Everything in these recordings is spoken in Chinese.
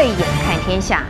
慧眼看天下。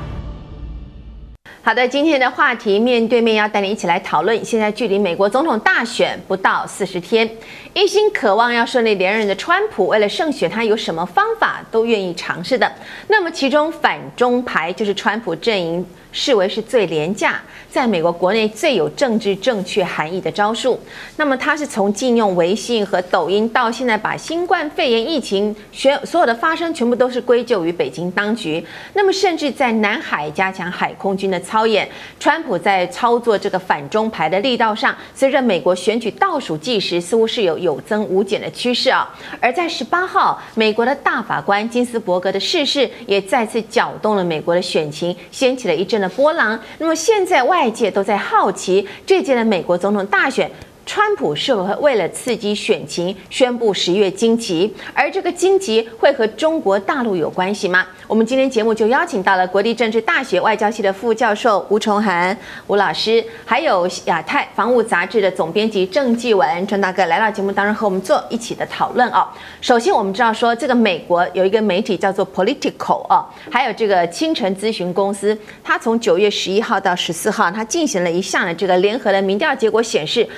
好的，今天的话题面对面要带你一起来讨论。现在距离美国总统大选不到四十天，一心渴望要顺利连任的川普，为了胜选，他有什么方法都愿意尝试的。那么，其中反中牌就是川普阵营视为是最廉价，在美国国内最有政治正确含义的招数。那么，他是从禁用微信和抖音，到现在把新冠肺炎疫情全所有的发生全部都是归咎于北京当局。那么，甚至在南海加强海空军的操演。川普在操作这个反中牌的力道上，随着美国选举倒数计时，似乎是有有增无减的趋势啊。而在十八号，美国的大法官金斯伯格的逝世，也再次搅动了美国的选情，掀起了一阵波浪。那么现在外界都在好奇，这届的美国总统大选，川普是否会为了刺激选情，宣布十月经济？而这个经济会和中国大陆有关系吗？我们今天节目就邀请到了国立政治大学外交系的副教授吴崇涵吴老师，还有亚太防务杂志的总编辑郑继文郑大哥来到节目当中和我们做一起的讨论哦。首先我们知道说，这个美国有一个媒体叫做 Political 哦，还有这个清晨咨询公司，它从九月十一号到十四号，它进行了一项的这个联合的民调结果显示。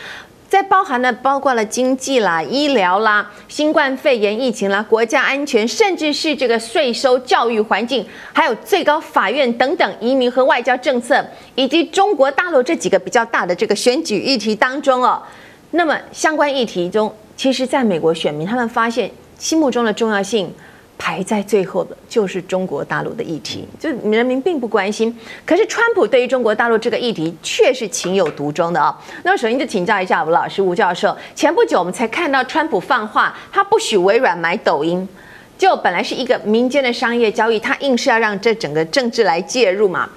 在包含的包括了经济啦、医疗啦、新冠肺炎疫情啦、国家安全，甚至是这个税收、教育环境，还有最高法院等等移民和外交政策，以及中国大陆这几个比较大的这个选举议题当中哦，那么相关议题中，其实在美国选民他们发现心目中的重要性。排在最后的就是中国大陆的议题，就人民并不关心。可是川普对于中国大陆这个议题却是情有独钟的啊、哦。那么首先就请教一下吴老师、吴教授，前不久我们才看到川普放话，他不许微软买抖音，就本来是一个民间的商业交易，他硬是要让这整个政治来介入嘛。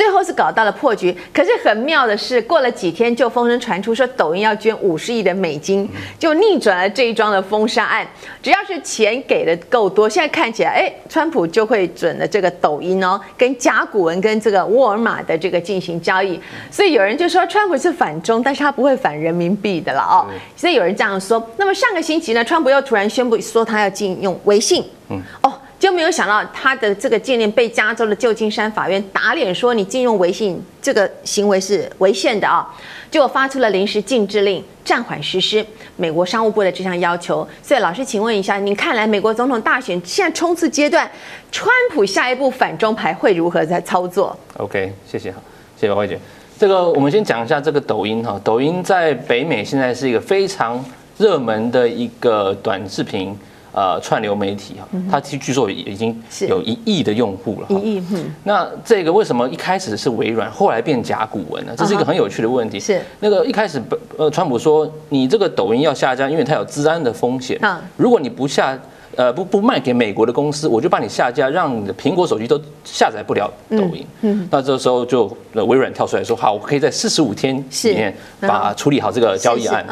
最后是搞到了破局，可是很妙的是，过了几天就风声传出说抖音要捐五十亿的美金，就逆转了这一桩的封杀案。只要是钱给的够多，现在看起来，哎，川普就会准了这个抖音哦，跟甲骨文跟这个沃尔玛的这个进行交易。所以有人就说川普是反中，但是他不会反人民币的了哦。所以有人这样说。那么上个星期呢，川普又突然宣布说他要禁用微信。嗯，哦。就没有想到他的这个禁令被加州的旧金山法院打脸，说你禁用微信这个行为是违宪的啊，就发出了临时禁制令，暂缓实施美国商务部的这项要求。所以老师，请问一下，您看来美国总统大选现在冲刺阶段，川普下一步反中牌会如何在操作？OK，谢谢哈，谢谢慧姐。这个我们先讲一下这个抖音哈，抖音在北美现在是一个非常热门的一个短视频。呃，串流媒体哈，它据据说已经有一亿的用户了。一亿，嗯。那这个为什么一开始是微软，后来变甲骨文呢？这是一个很有趣的问题。是那个一开始，呃，川普说你这个抖音要下架，因为它有治安的风险。如果你不下。呃，不不卖给美国的公司，我就把你下架，让你的苹果手机都下载不了抖音。嗯，嗯，那这时候就微软跳出来说，好，我可以在四十五天里面把处理好这个交易案。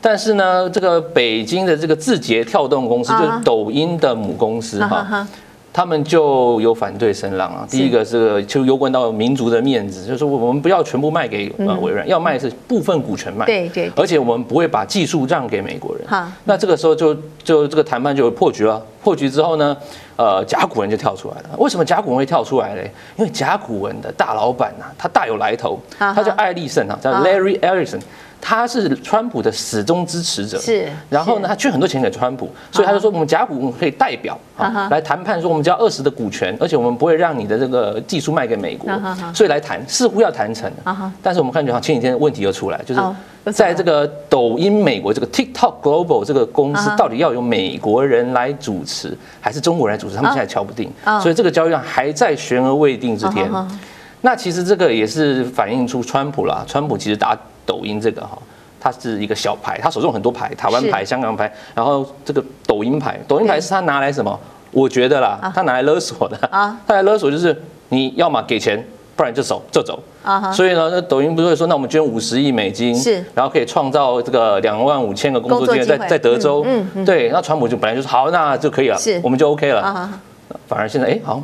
但是呢，这个北京的这个字节跳动公司，就是抖音的母公司哈。他们就有反对声浪啊。第一个是就攸关到民族的面子，就是说我们不要全部卖给呃微软，要卖是部分股权卖。对对。而且我们不会把技术让给美国人。好。那这个时候就就这个谈判就破局了。破局之后呢，呃，甲骨文就跳出来了。为什么甲骨文会跳出来呢？因为甲骨文的大老板呐，他大有来头，他叫艾利森啊，叫 Larry Ellison。他是川普的始终支持者，是。然后呢，他捐很多钱给川普，所以他就说我们甲骨文可以代表啊来谈判，说我们只要二十的股权，而且我们不会让你的这个技术卖给美国，所以来谈，似乎要谈成。但是我们看，就好像前几天的问题又出来，就是在这个抖音美国这个 TikTok Global 这个公司，到底要由美国人来主持，还是中国人来主持？他们现在敲不定，所以这个交易量还在悬而未定之天。那其实这个也是反映出川普啦，川普其实打。抖音这个哈，它是一个小牌，他手中很多牌，台湾牌、香港牌，然后这个抖音牌，抖音牌是他拿来什么？我觉得啦，他拿来勒索的。啊，他来勒索就是你要么给钱，不然就走就走。啊。所以呢，那抖音不是会说，那我们捐五十亿美金，是，然后可以创造这个两万五千个工作机会。在在德州，嗯，对，那川普就本来就是好，那就可以了，是，我们就 OK 了，反而现在哎好。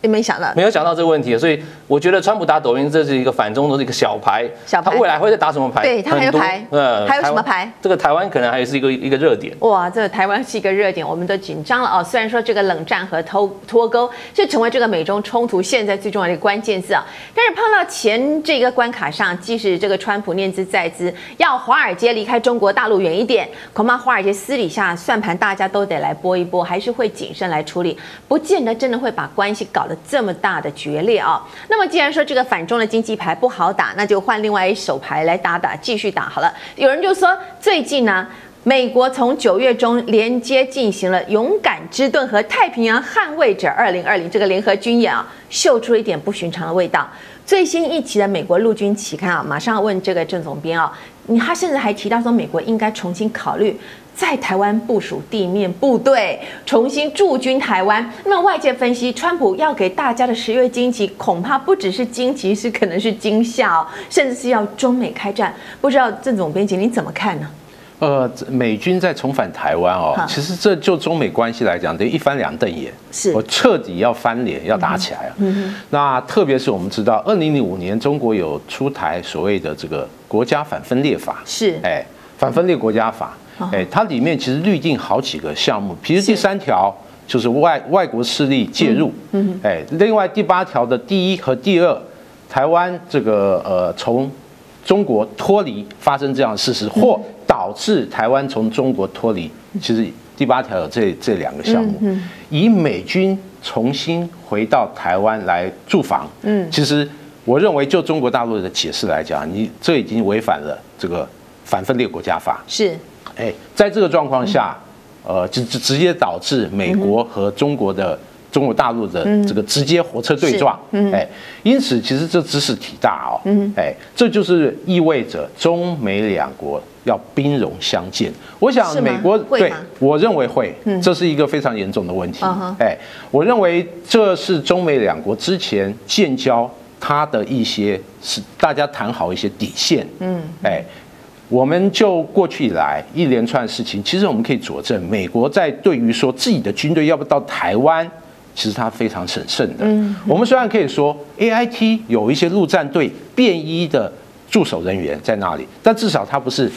也没想到，没有想到这个问题，所以我觉得川普打抖音这是一个反中的一个小牌，小牌。他未来会再打什么牌？对，他还有牌，呃，还有什么牌？这个台湾可能还是一个一个热点。哇，这个台湾是一个热点，我们都紧张了哦。虽然说这个冷战和脱脱钩是成为这个美中冲突现在最重要的一个关键字啊，但是碰到前这个关卡上，即使这个川普念兹在兹，要华尔街离开中国大陆远一点，恐怕华尔街私底下算盘大家都得来拨一拨，还是会谨慎来处理，不见得真的会把关系搞这么大的。决裂啊！那么既然说这个反中的经济牌不好打，那就换另外一手牌来打打，继续打好了。有人就说，最近呢，美国从九月中连接进行了“勇敢之盾”和“太平洋捍卫者二零二零这个联合军演啊，嗅出了一点不寻常的味道。最新一期的美国陆军期刊啊，马上问这个郑总编啊，你他甚至还提到说，美国应该重新考虑。在台湾部署地面部队，重新驻军台湾。那么外界分析，川普要给大家的十月惊奇，恐怕不只是惊奇，是可能是惊吓哦，甚至是要中美开战。不知道郑总编辑你怎么看呢？呃，美军在重返台湾哦，其实这就中美关系来讲，得一翻两瞪眼，是。我彻底要翻脸，要打起来了。嗯哼。那特别是我们知道，二零零五年中国有出台所谓的这个国家反分裂法，是。哎，反分裂国家法。哎，它里面其实律定好几个项目，比如第三条就是外外国势力介入，嗯，哎，另外第八条的第一和第二，台湾这个呃从中国脱离发生这样的事实，或导致台湾从中国脱离，其实第八条有这这两个项目，以美军重新回到台湾来驻防，嗯，其实我认为就中国大陆的解释来讲，你这已经违反了这个反分裂国家法，是。哎，在这个状况下，呃，直直直接导致美国和中国的中国大陆的这个直接火车对撞，哎，因此其实这知识体大哦，哎，这就是意味着中美两国要兵戎相见。我想美国对，我认为会，这是一个非常严重的问题。哎，我认为这是中美两国之前建交它的一些是大家谈好一些底线。嗯，哎。我们就过去以来一连串事情，其实我们可以佐证，美国在对于说自己的军队要不要到台湾，其实他非常审慎的。嗯，我们虽然可以说 AIT 有一些陆战队便衣的驻守人员在那里，但至少他不是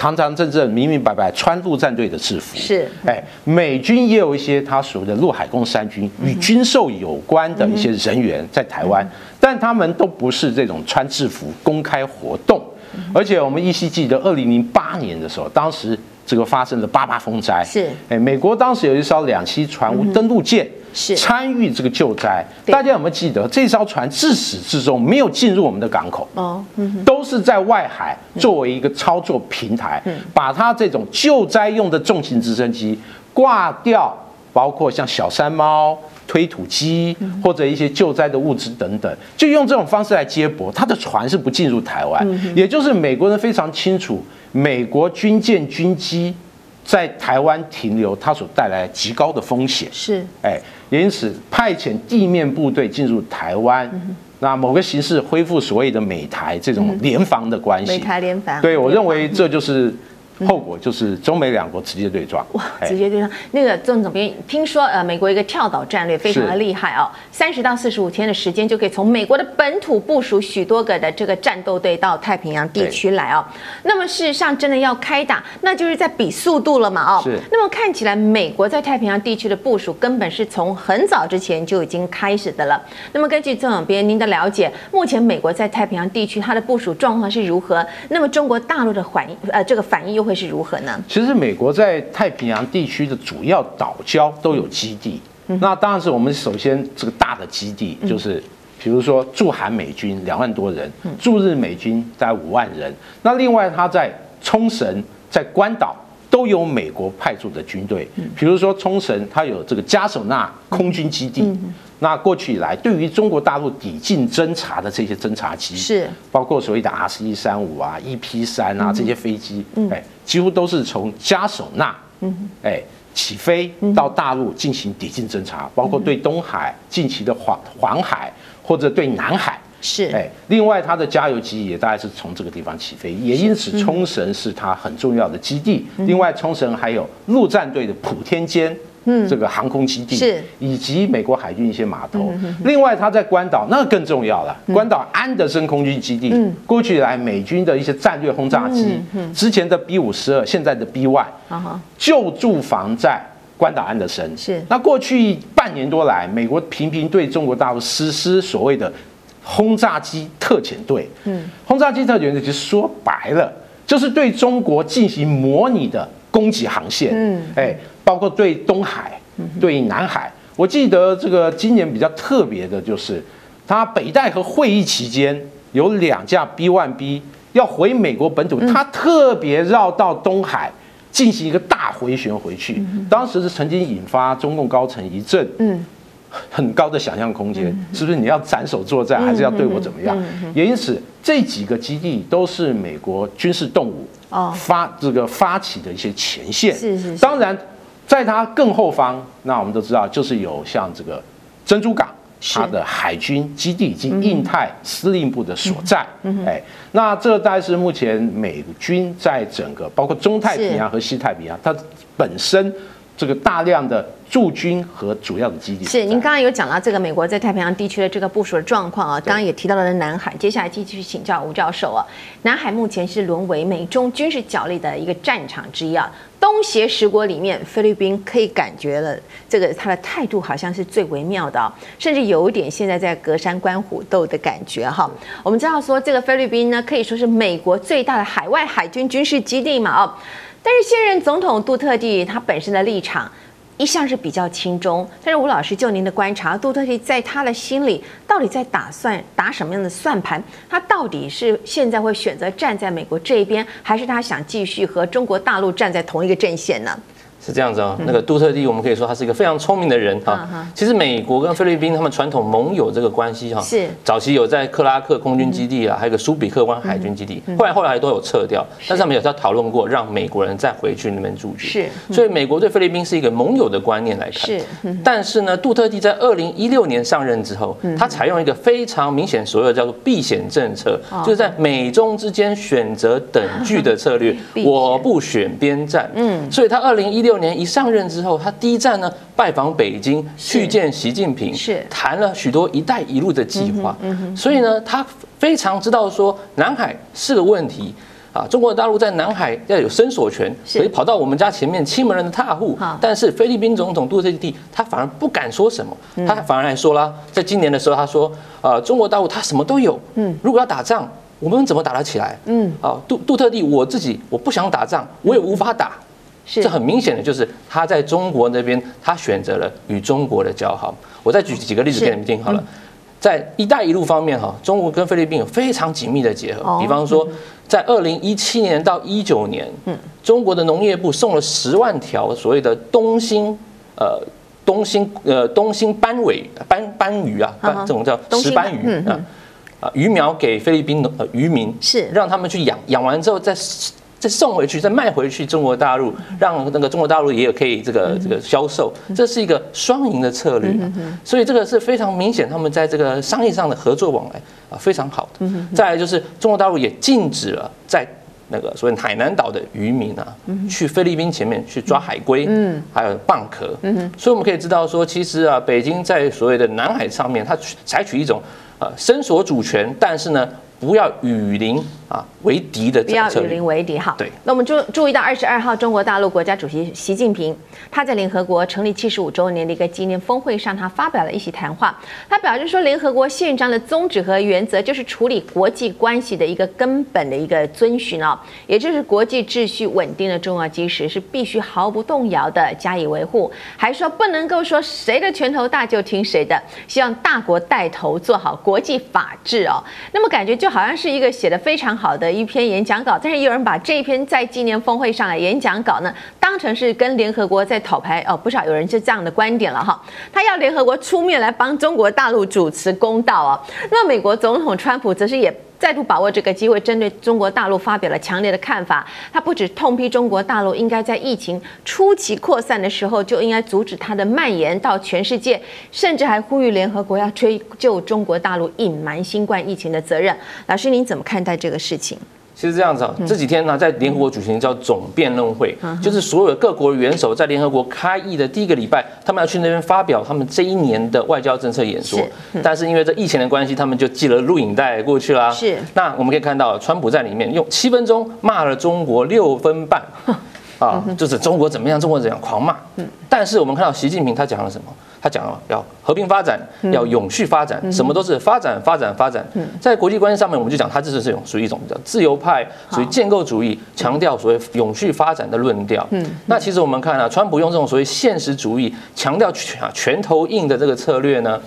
堂堂正正、明明白白穿陆战队的制服。是，哎，美军也有一些他所谓的陆海空三军与军售有关的一些人员在台湾，但他们都不是这种穿制服公开活动。而且我们依稀记得，二零零八年的时候，当时这个发生了八八风灾，是。哎，美国当时有一艘两栖船坞登陆舰是。参与这个救灾，大家有没有记得？这艘船自始至终没有进入我们的港口哦，都是在外海作为一个操作平台，把它这种救灾用的重型直升机挂掉，包括像小山猫。推土机或者一些救灾的物资等等，就用这种方式来接驳。他的船是不进入台湾，也就是美国人非常清楚，美国军舰军机在台湾停留，它所带来极高的风险。是，哎，因此派遣地面部队进入台湾，那某个形式恢复所谓的美台这种联防的关系。美台联防，对，我认为这就是。后果就是中美两国直接对撞，哇，直接对撞。那个郑总编，听说呃，美国一个跳岛战略非常的厉害哦，三十到四十五天的时间就可以从美国的本土部署许多个的这个战斗队到太平洋地区来哦。那么事实上真的要开打，那就是在比速度了嘛哦。是。那么看起来美国在太平洋地区的部署根本是从很早之前就已经开始的了。那么根据郑总编您的了解，目前美国在太平洋地区它的部署状况是如何？那么中国大陆的反应呃这个反应又会？会是如何呢？其实美国在太平洋地区的主要岛礁都有基地。那当然是我们首先这个大的基地，就是比如说驻韩美军两万多人，驻日美军大概五万人。那另外他在冲绳、在关岛都有美国派驻的军队。比如说冲绳，它有这个嘉手纳空军基地。那过去以来，对于中国大陆抵近侦察的这些侦察机，是。包括所谓的 R C 一三五啊、EP 三啊这些飞机，哎，几乎都是从加手纳，哎起飞到大陆进行抵近侦察，包括对东海、近期的黄黄海或者对南海，是。哎，另外它的加油机也大概是从这个地方起飞，也因此冲绳是它很重要的基地。另外，冲绳还有陆战队的普天间。嗯，这个航空基地是，以及美国海军一些码头。另外，他在关岛那更重要了，关岛安德森空军基地，过去以来美军的一些战略轰炸机，之前的 B 五十二，现在的 B one，就驻防在关岛安德森。是。那过去半年多来，美国频频对中国大陆实施所谓的轰炸机特遣队。嗯，轰炸机特遣队其实说白了，就是对中国进行模拟的攻击航线。嗯，哎。包括对东海、对南海，我记得这个今年比较特别的就是，它北戴河会议期间有两架 B1B 要回美国本土，它特别绕到东海进行一个大回旋回去，当时是曾经引发中共高层一阵很高的想象空间，是不是你要斩首作战，还是要对我怎么样？也因此这几个基地都是美国军事动武发这个发起的一些前线，是是，当然。在它更后方，那我们都知道，就是有像这个珍珠港，它的海军基地以及印太司令部的所在。哎，那这大概是目前美军在整个包括中太平洋和西太平洋，它本身这个大量的。驻军和主要的基地是，您刚刚有讲到这个美国在太平洋地区的这个部署的状况啊，刚刚也提到了南海，接下来继续请教吴教授啊。南海目前是沦为美中军事角力的一个战场之一啊。东协十国里面，菲律宾可以感觉了，这个他的态度好像是最微妙的啊，甚至有一点现在在隔山观虎斗的感觉哈。我们知道说这个菲律宾呢，可以说是美国最大的海外海军军事基地嘛啊，但是现任总统杜特地他本身的立场。一向是比较轻中，但是吴老师就您的观察，杜特地在他的心里到底在打算打什么样的算盘？他到底是现在会选择站在美国这一边，还是他想继续和中国大陆站在同一个阵线呢？是这样子哦，那个杜特地，我们可以说他是一个非常聪明的人哈。其实美国跟菲律宾他们传统盟友这个关系哈，是。早期有在克拉克空军基地啊，还有一个苏比克湾海军基地，后来后来都有撤掉，但是他们有在讨论过让美国人再回去那边驻军。是，所以美国对菲律宾是一个盟友的观念来看。是，但是呢，杜特地在二零一六年上任之后，他采用一个非常明显所谓的叫做避险政策，就是在美中之间选择等距的策略，我不选边站。嗯，所以他二零一六。六年一上任之后，他第一站呢拜访北京，去见习近平，是谈了许多“一带一路”的计划。所以呢，他非常知道说南海是个问题啊，中国大陆在南海要有伸索权，所以跑到我们家前面欺门人的踏户。但是菲律宾总统杜特地他反而不敢说什么，他反而还说了，在今年的时候他说，呃，中国大陆他什么都有，嗯，如果要打仗，我们怎么打得起来？嗯，啊，杜杜特地我自己我不想打仗，我也无法打。这很明显的就是他在中国那边，他选择了与中国的交好。我再举几个例子给你们听好了。在“一带一路”方面，哈，中国跟菲律宾有非常紧密的结合。比方说，在二零一七年到一九年，中国的农业部送了十万条所谓的东星，呃，东星，呃，东星斑尾斑斑鱼啊，这种叫石斑鱼啊，啊，鱼苗给菲律宾的渔民，是让他们去养，养完之后再。再送回去，再卖回去中国大陆，让那个中国大陆也有可以这个这个销售，这是一个双赢的策略。所以这个是非常明显，他们在这个商业上的合作往来啊非常好的。再来就是中国大陆也禁止了在那个所谓海南岛的渔民啊，去菲律宾前面去抓海龟，还有蚌壳。所以我们可以知道说，其实啊，北京在所谓的南海上面，它采取一种呃伸索主权，但是呢，不要与邻。啊，为敌的不要与邻为敌。好，对。那我们注注意到二十二号，中国大陆国家主席习近平他在联合国成立七十五周年的一个纪念峰会上，他发表了一席谈话。他表示说，联合国宪章的宗旨和原则就是处理国际关系的一个根本的一个遵循啊，也就是国际秩序稳定的重要基石，是必须毫不动摇的加以维护。还说不能够说谁的拳头大就听谁的，希望大国带头做好国际法治哦。那么感觉就好像是一个写的非常。好的一篇演讲稿，但是也有人把这一篇在纪念峰会上的演讲稿呢，当成是跟联合国在讨牌哦，不少有人就这样的观点了哈。他要联合国出面来帮中国大陆主持公道啊。那美国总统川普则是也再度把握这个机会，针对中国大陆发表了强烈的看法。他不止痛批中国大陆应该在疫情初期扩散的时候就应该阻止它的蔓延到全世界，甚至还呼吁联合国要追究中国大陆隐瞒新冠疫情的责任。老师，您怎么看待这个事情？其实这样子啊，这几天呢，在联合国举行叫总辩论会，就是所有的各国元首在联合国开议的第一个礼拜，他们要去那边发表他们这一年的外交政策演说。但是因为这疫情的关系，他们就寄了录影带过去啦。是。那我们可以看到，川普在里面用七分钟骂了中国六分半，啊，就是中国怎么样，中国怎样狂骂。但是我们看到习近平他讲了什么？他讲了要和平发展，要永续发展，什么都是发展、发展、发展。在国际关系上面，我们就讲他这是这种属于一种叫自由派，属于建构主义，强调所谓永续发展的论调。那其实我们看啊，川普用这种所谓现实主义，强调拳拳头硬的这个策略呢。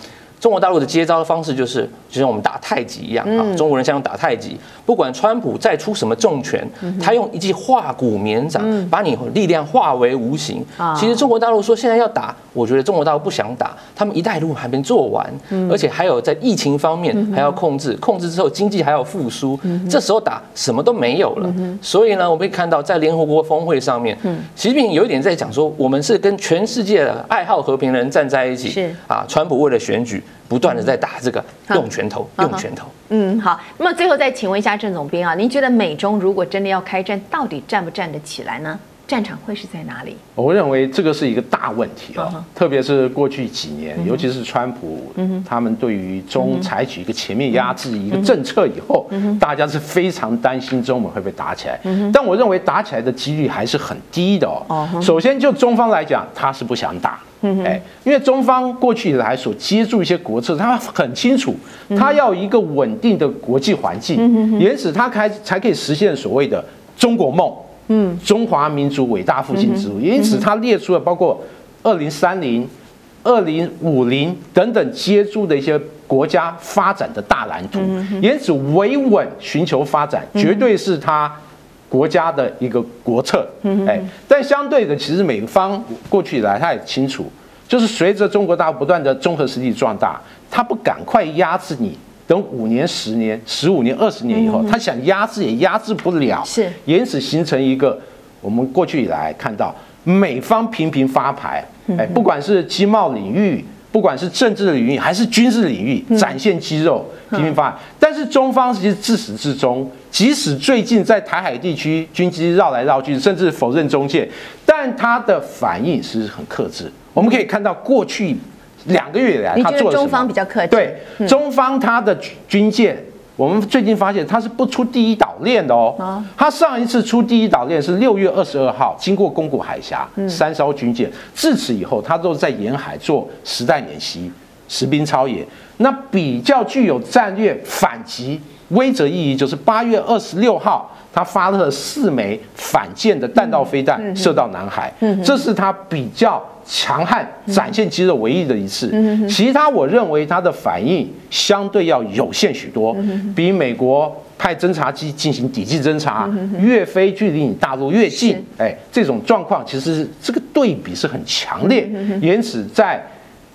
中国大陆的接招的方式就是，就像我们打太极一样啊。中国人像用打太极，不管川普再出什么重拳，他用一记化骨绵掌把你力量化为无形。其实中国大陆说现在要打，我觉得中国大陆不想打，他们一带一路还没做完，而且还有在疫情方面还要控制，控制之后经济还要复苏，这时候打什么都没有了。所以呢，我们可以看到在联合国峰会上面，习近平有一点在讲说，我们是跟全世界的爱好和平的人站在一起。是啊，川普为了选举。不断的在打这个用拳头，用拳头。嗯，好。那么最后再请问一下郑总编啊，您觉得美中如果真的要开战，到底站不站得起来呢？战场会是在哪里？我认为这个是一个大问题啊，特别是过去几年，尤其是川普，他们对于中采取一个全面压制一个政策以后，大家是非常担心中美会不会打起来。但我认为打起来的几率还是很低的哦。首先就中方来讲，他是不想打。哎，因为中方过去以来所接触一些国策，他很清楚，他要一个稳定的国际环境，因此他开才可以实现所谓的中国梦，嗯，中华民族伟大复兴之路。因此他列出了包括二零三零、二零五零等等接触的一些国家发展的大蓝图。因此维稳寻求发展，绝对是他。国家的一个国策，哎，但相对的，其实美方过去以来他也清楚，就是随着中国大陆不断的综合实力壮大，他不赶快压制你，等五年、十年、十五年、二十年以后，他想压制也压制不了，是，因此形成一个我们过去以来看到美方频频发牌，哎，不管是经贸领域。不管是政治领域还是军事领域，展现肌肉，频频发展。但是中方其实自始至终，即使最近在台海地区军机绕来绕去，甚至否认中介，但他的反应是很克制。我们可以看到过去两个月以来，他做？中方比较克制。对，中方他的军舰。我们最近发现，他是不出第一岛链的哦。他上一次出第一岛链是六月二十二号，经过宫古海峡，三艘军舰。自此以后，他都在沿海做实弹演习、实兵操演。那比较具有战略反击威则意义，就是八月二十六号，他发了四枚反舰的弹道飞弹射到南海，这是他比较。强悍展现肌肉唯一的一次，其他我认为他的反应相对要有限许多，比美国派侦察机进行抵近侦察，越飞距离你大陆越近，哎，这种状况其实这个对比是很强烈，因此在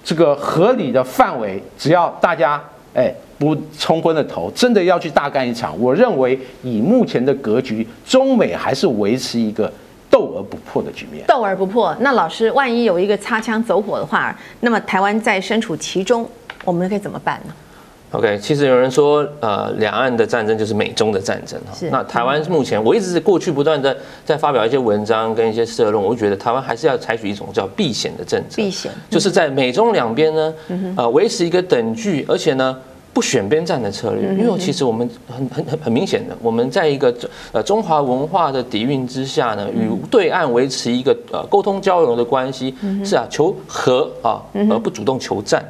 这个合理的范围，只要大家哎不冲昏了头，真的要去大干一场，我认为以目前的格局，中美还是维持一个。斗而不破的局面，斗而不破。那老师，万一有一个擦枪走火的话，那么台湾在身处其中，我们可以怎么办呢？OK，其实有人说，呃，两岸的战争就是美中的战争哈。那台湾目前，我一直是过去不断的在发表一些文章跟一些社论，我就觉得台湾还是要采取一种叫避险的政策。避险，就是在美中两边呢，呃，维持一个等距，而且呢。不选边站的策略，因为其实我们很很很很明显的，我们在一个呃中华文化的底蕴之下呢，与对岸维持一个呃沟通交流的关系，是啊，求和啊，而不主动求战。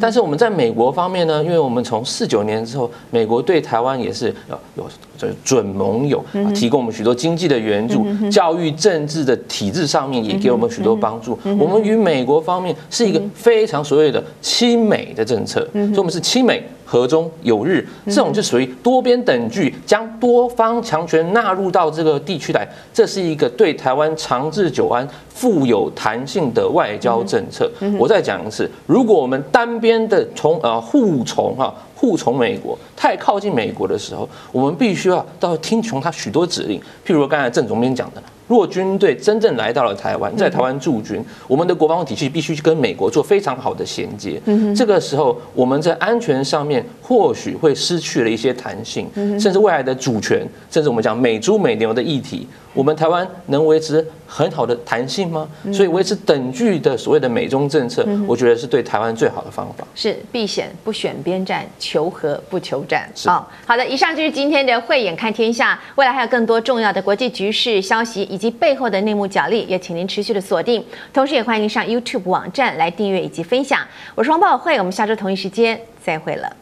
但是我们在美国方面呢，因为我们从四九年之后，美国对台湾也是有有就是准盟友，提供我们许多经济的援助，教育政治的体制上面也给我们许多帮助。我们与美国方面是一个非常所谓的亲美的政策，所以我们是亲美。和中有日，这种就属于多边等距，将多方强权纳入到这个地区来，这是一个对台湾长治久安、富有弹性的外交政策。我再讲一次，如果我们单边的从呃护从哈护从美国，太靠近美国的时候，我们必须要到听从他许多指令，譬如刚才郑总编讲的。如果军队真正来到了台湾，在台湾驻军，我们的国防体系必须去跟美国做非常好的衔接。这个时候，我们在安全上面或许会失去了一些弹性，甚至未来的主权，甚至我们讲美猪美牛的议题。我们台湾能维持很好的弹性吗？所以维持等距的所谓的美中政策，我觉得是对台湾最好的方法。是避险不选边站，求和不求战。好，好的，以上就是今天的慧眼看天下。未来还有更多重要的国际局势消息以及背后的内幕角力，也请您持续的锁定。同时，也欢迎您上 YouTube 网站来订阅以及分享。我是王宝慧，我们下周同一时间再会了。